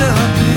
up